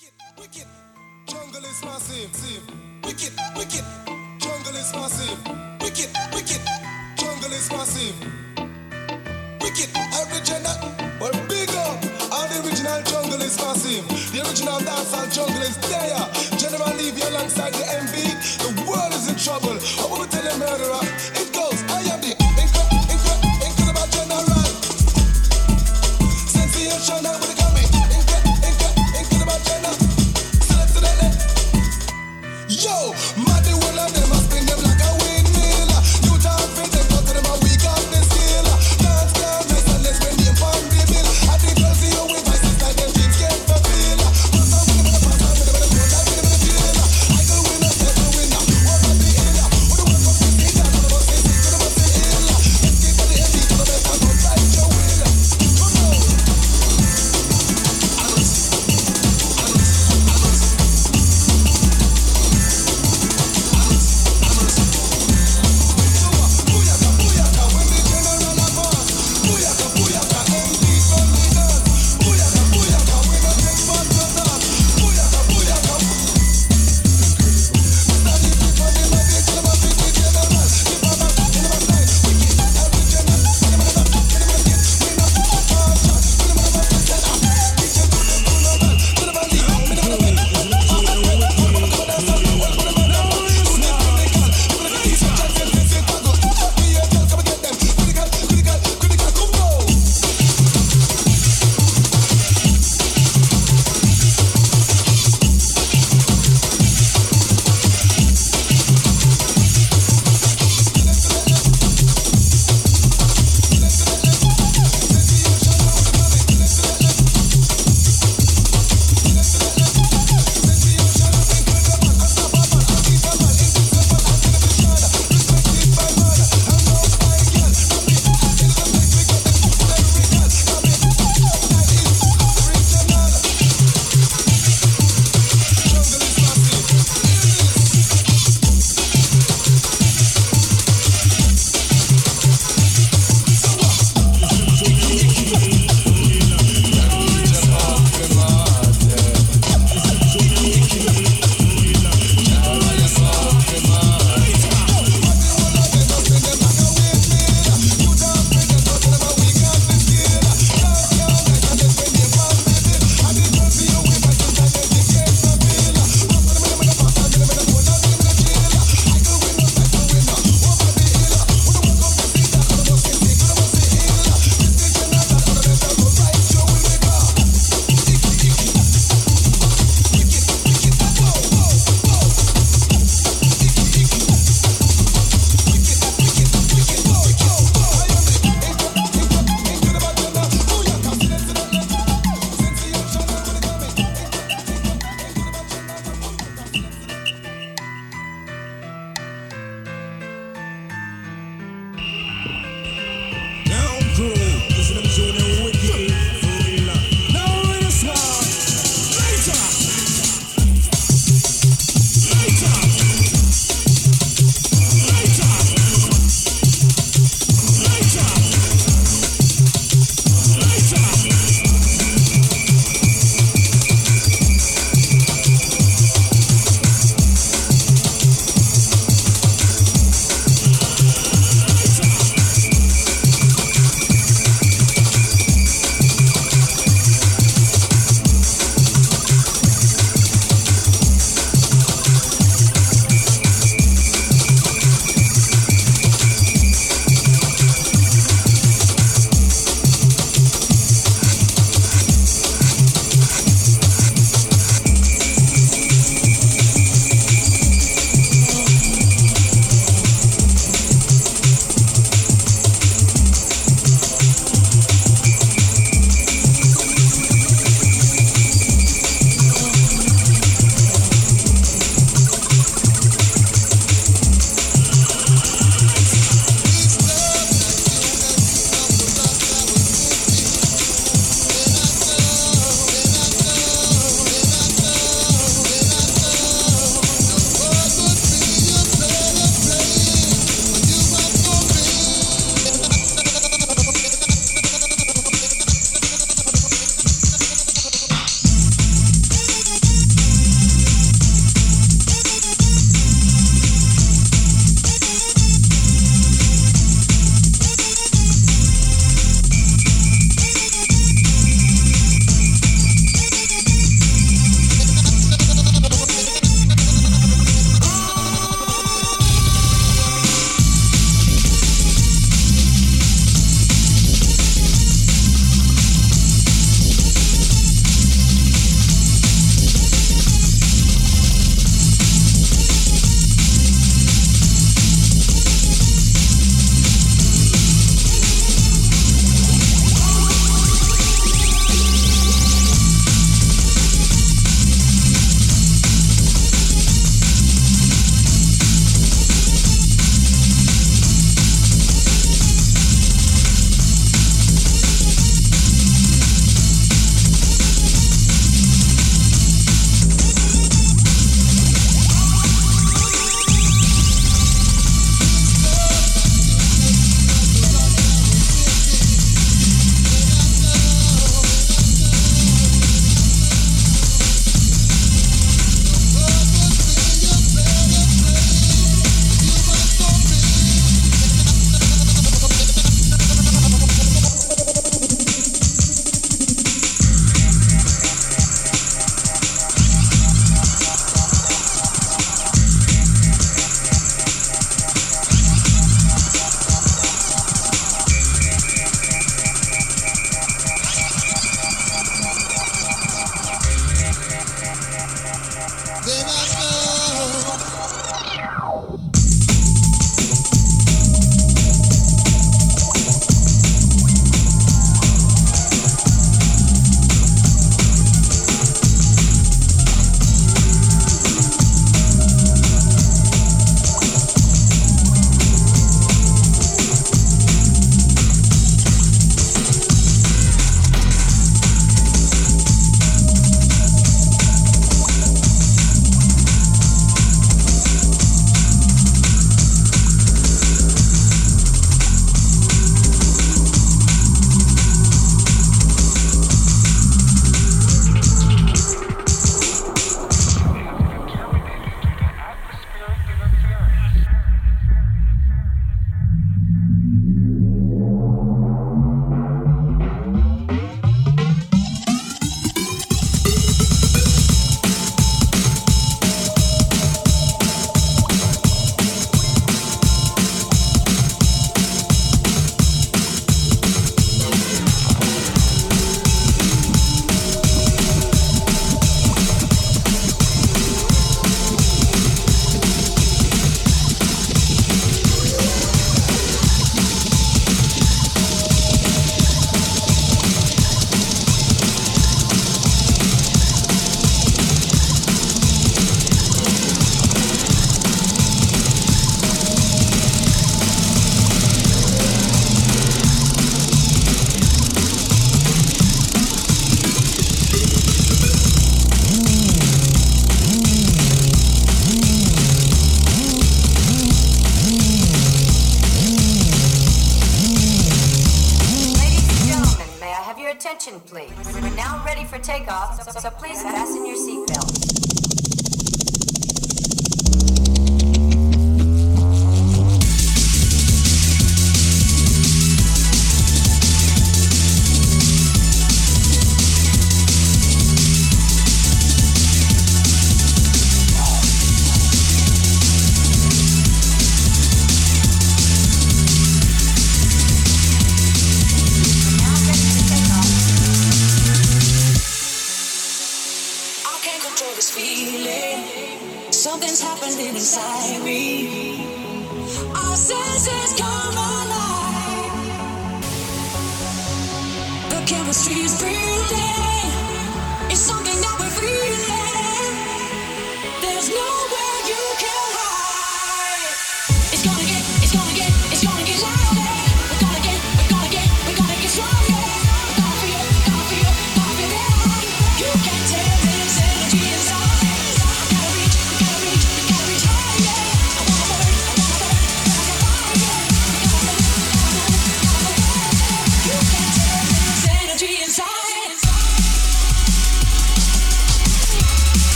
Wicked, wicked. Jungle is massive. Wicked, wicked. Jungle is massive. Wicked, wicked. Jungle is massive. Wicked, original. Well, big up. All the original jungle is massive. The original dancehall jungle is there. General Levy alongside the M-Beat. The world is in trouble.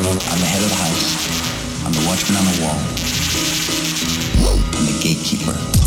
I'm the head of the house. I'm the watchman on the wall. I'm the gatekeeper.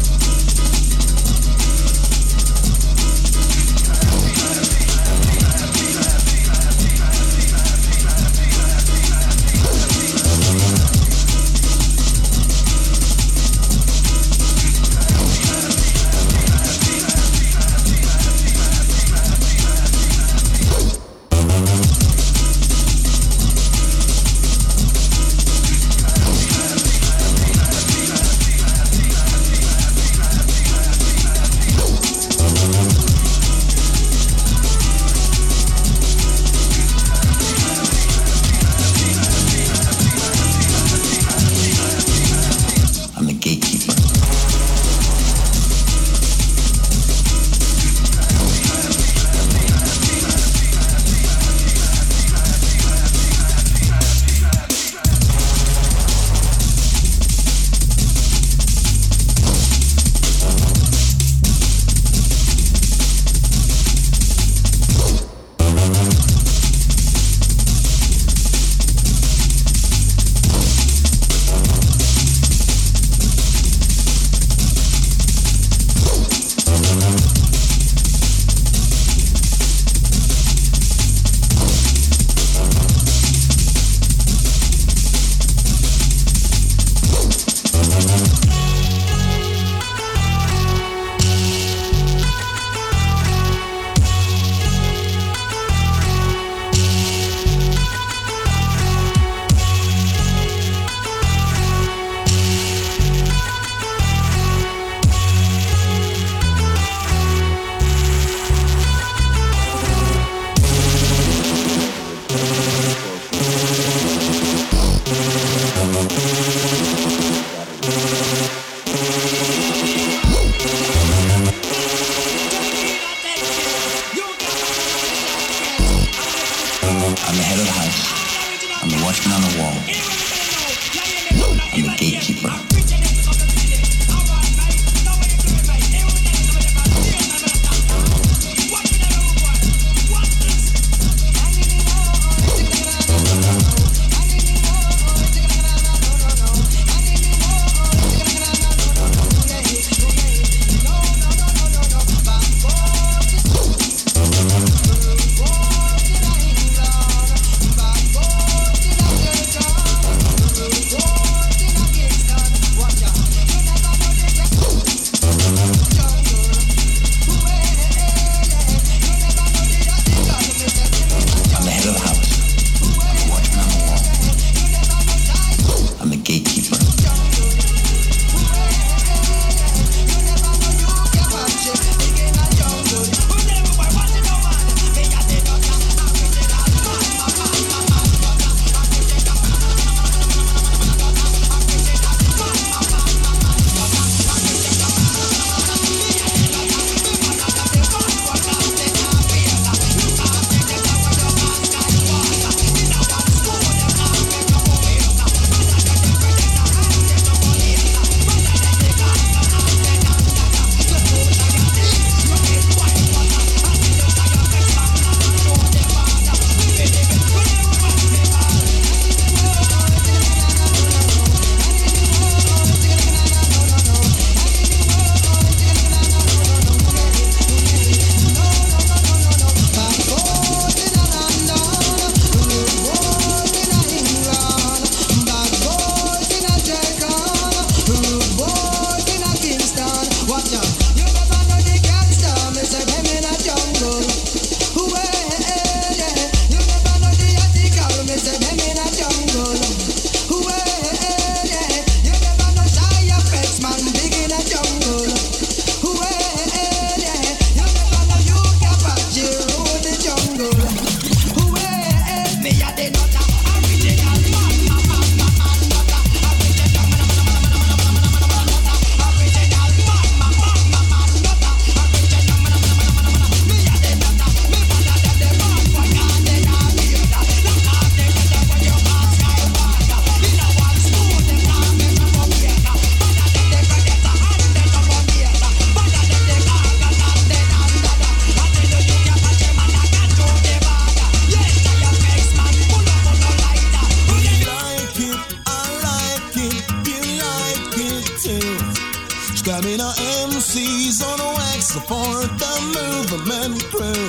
for the movement crew.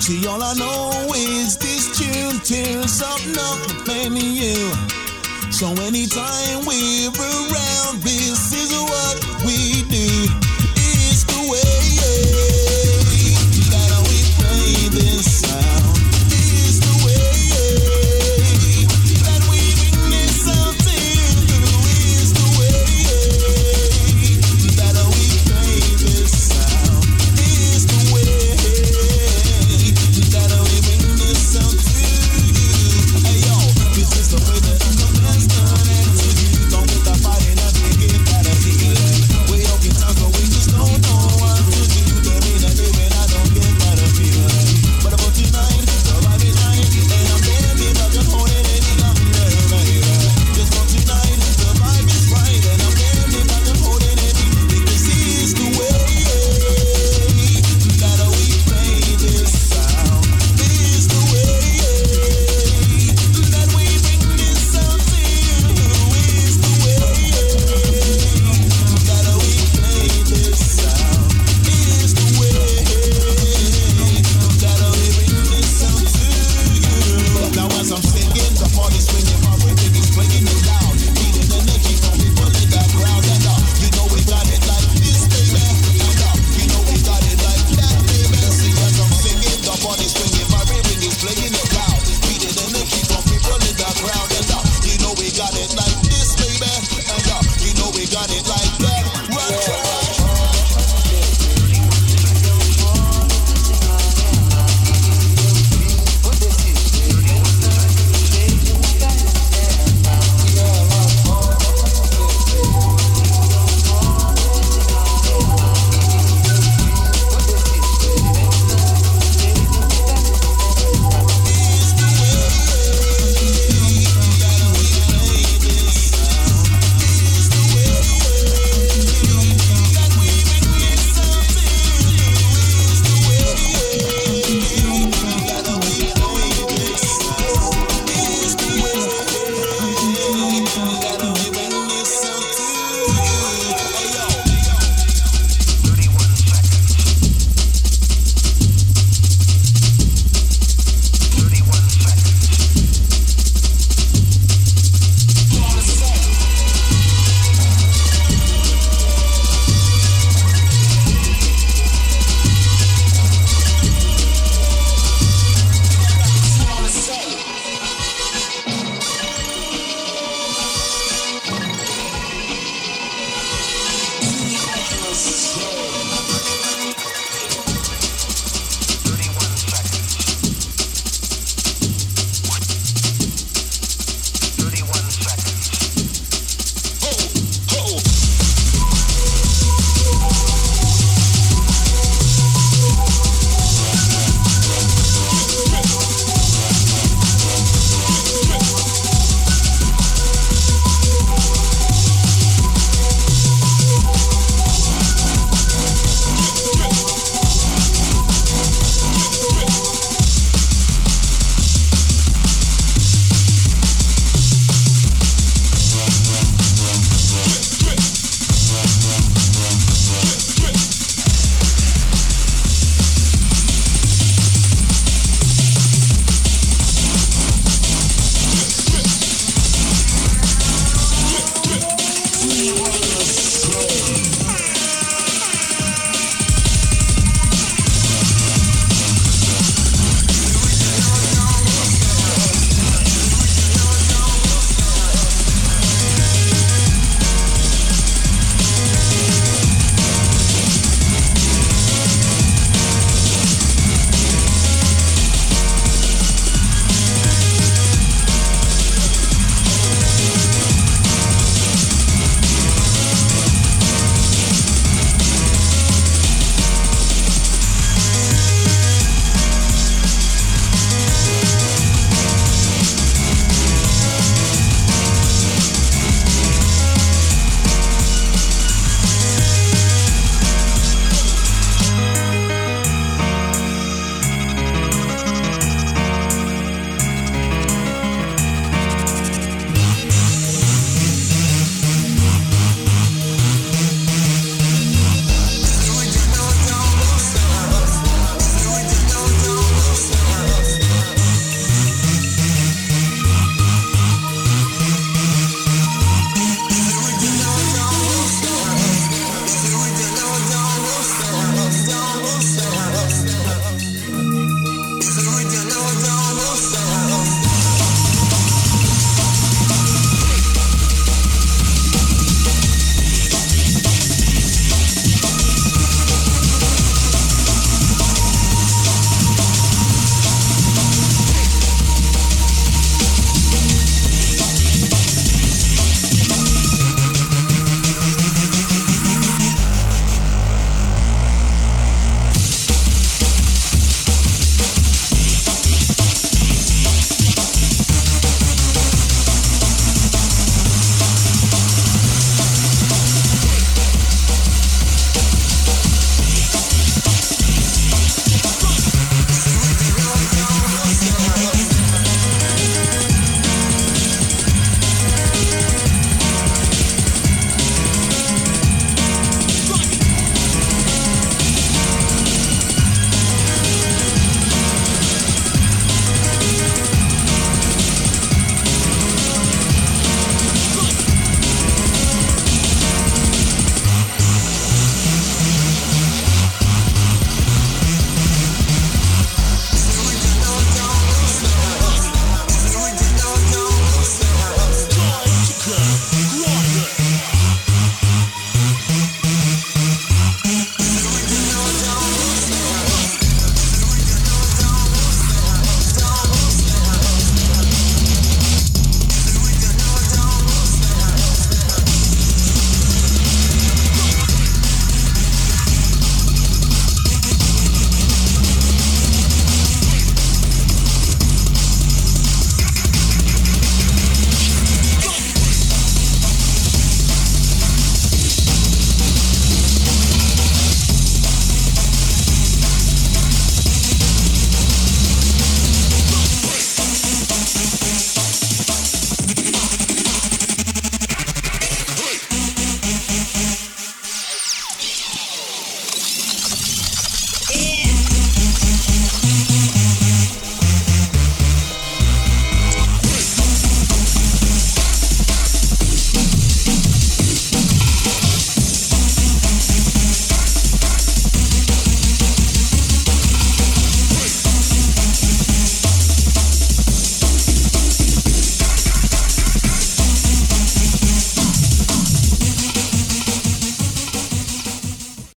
See, all I know is this tune, tears of nothing, you. So anytime we're around, this is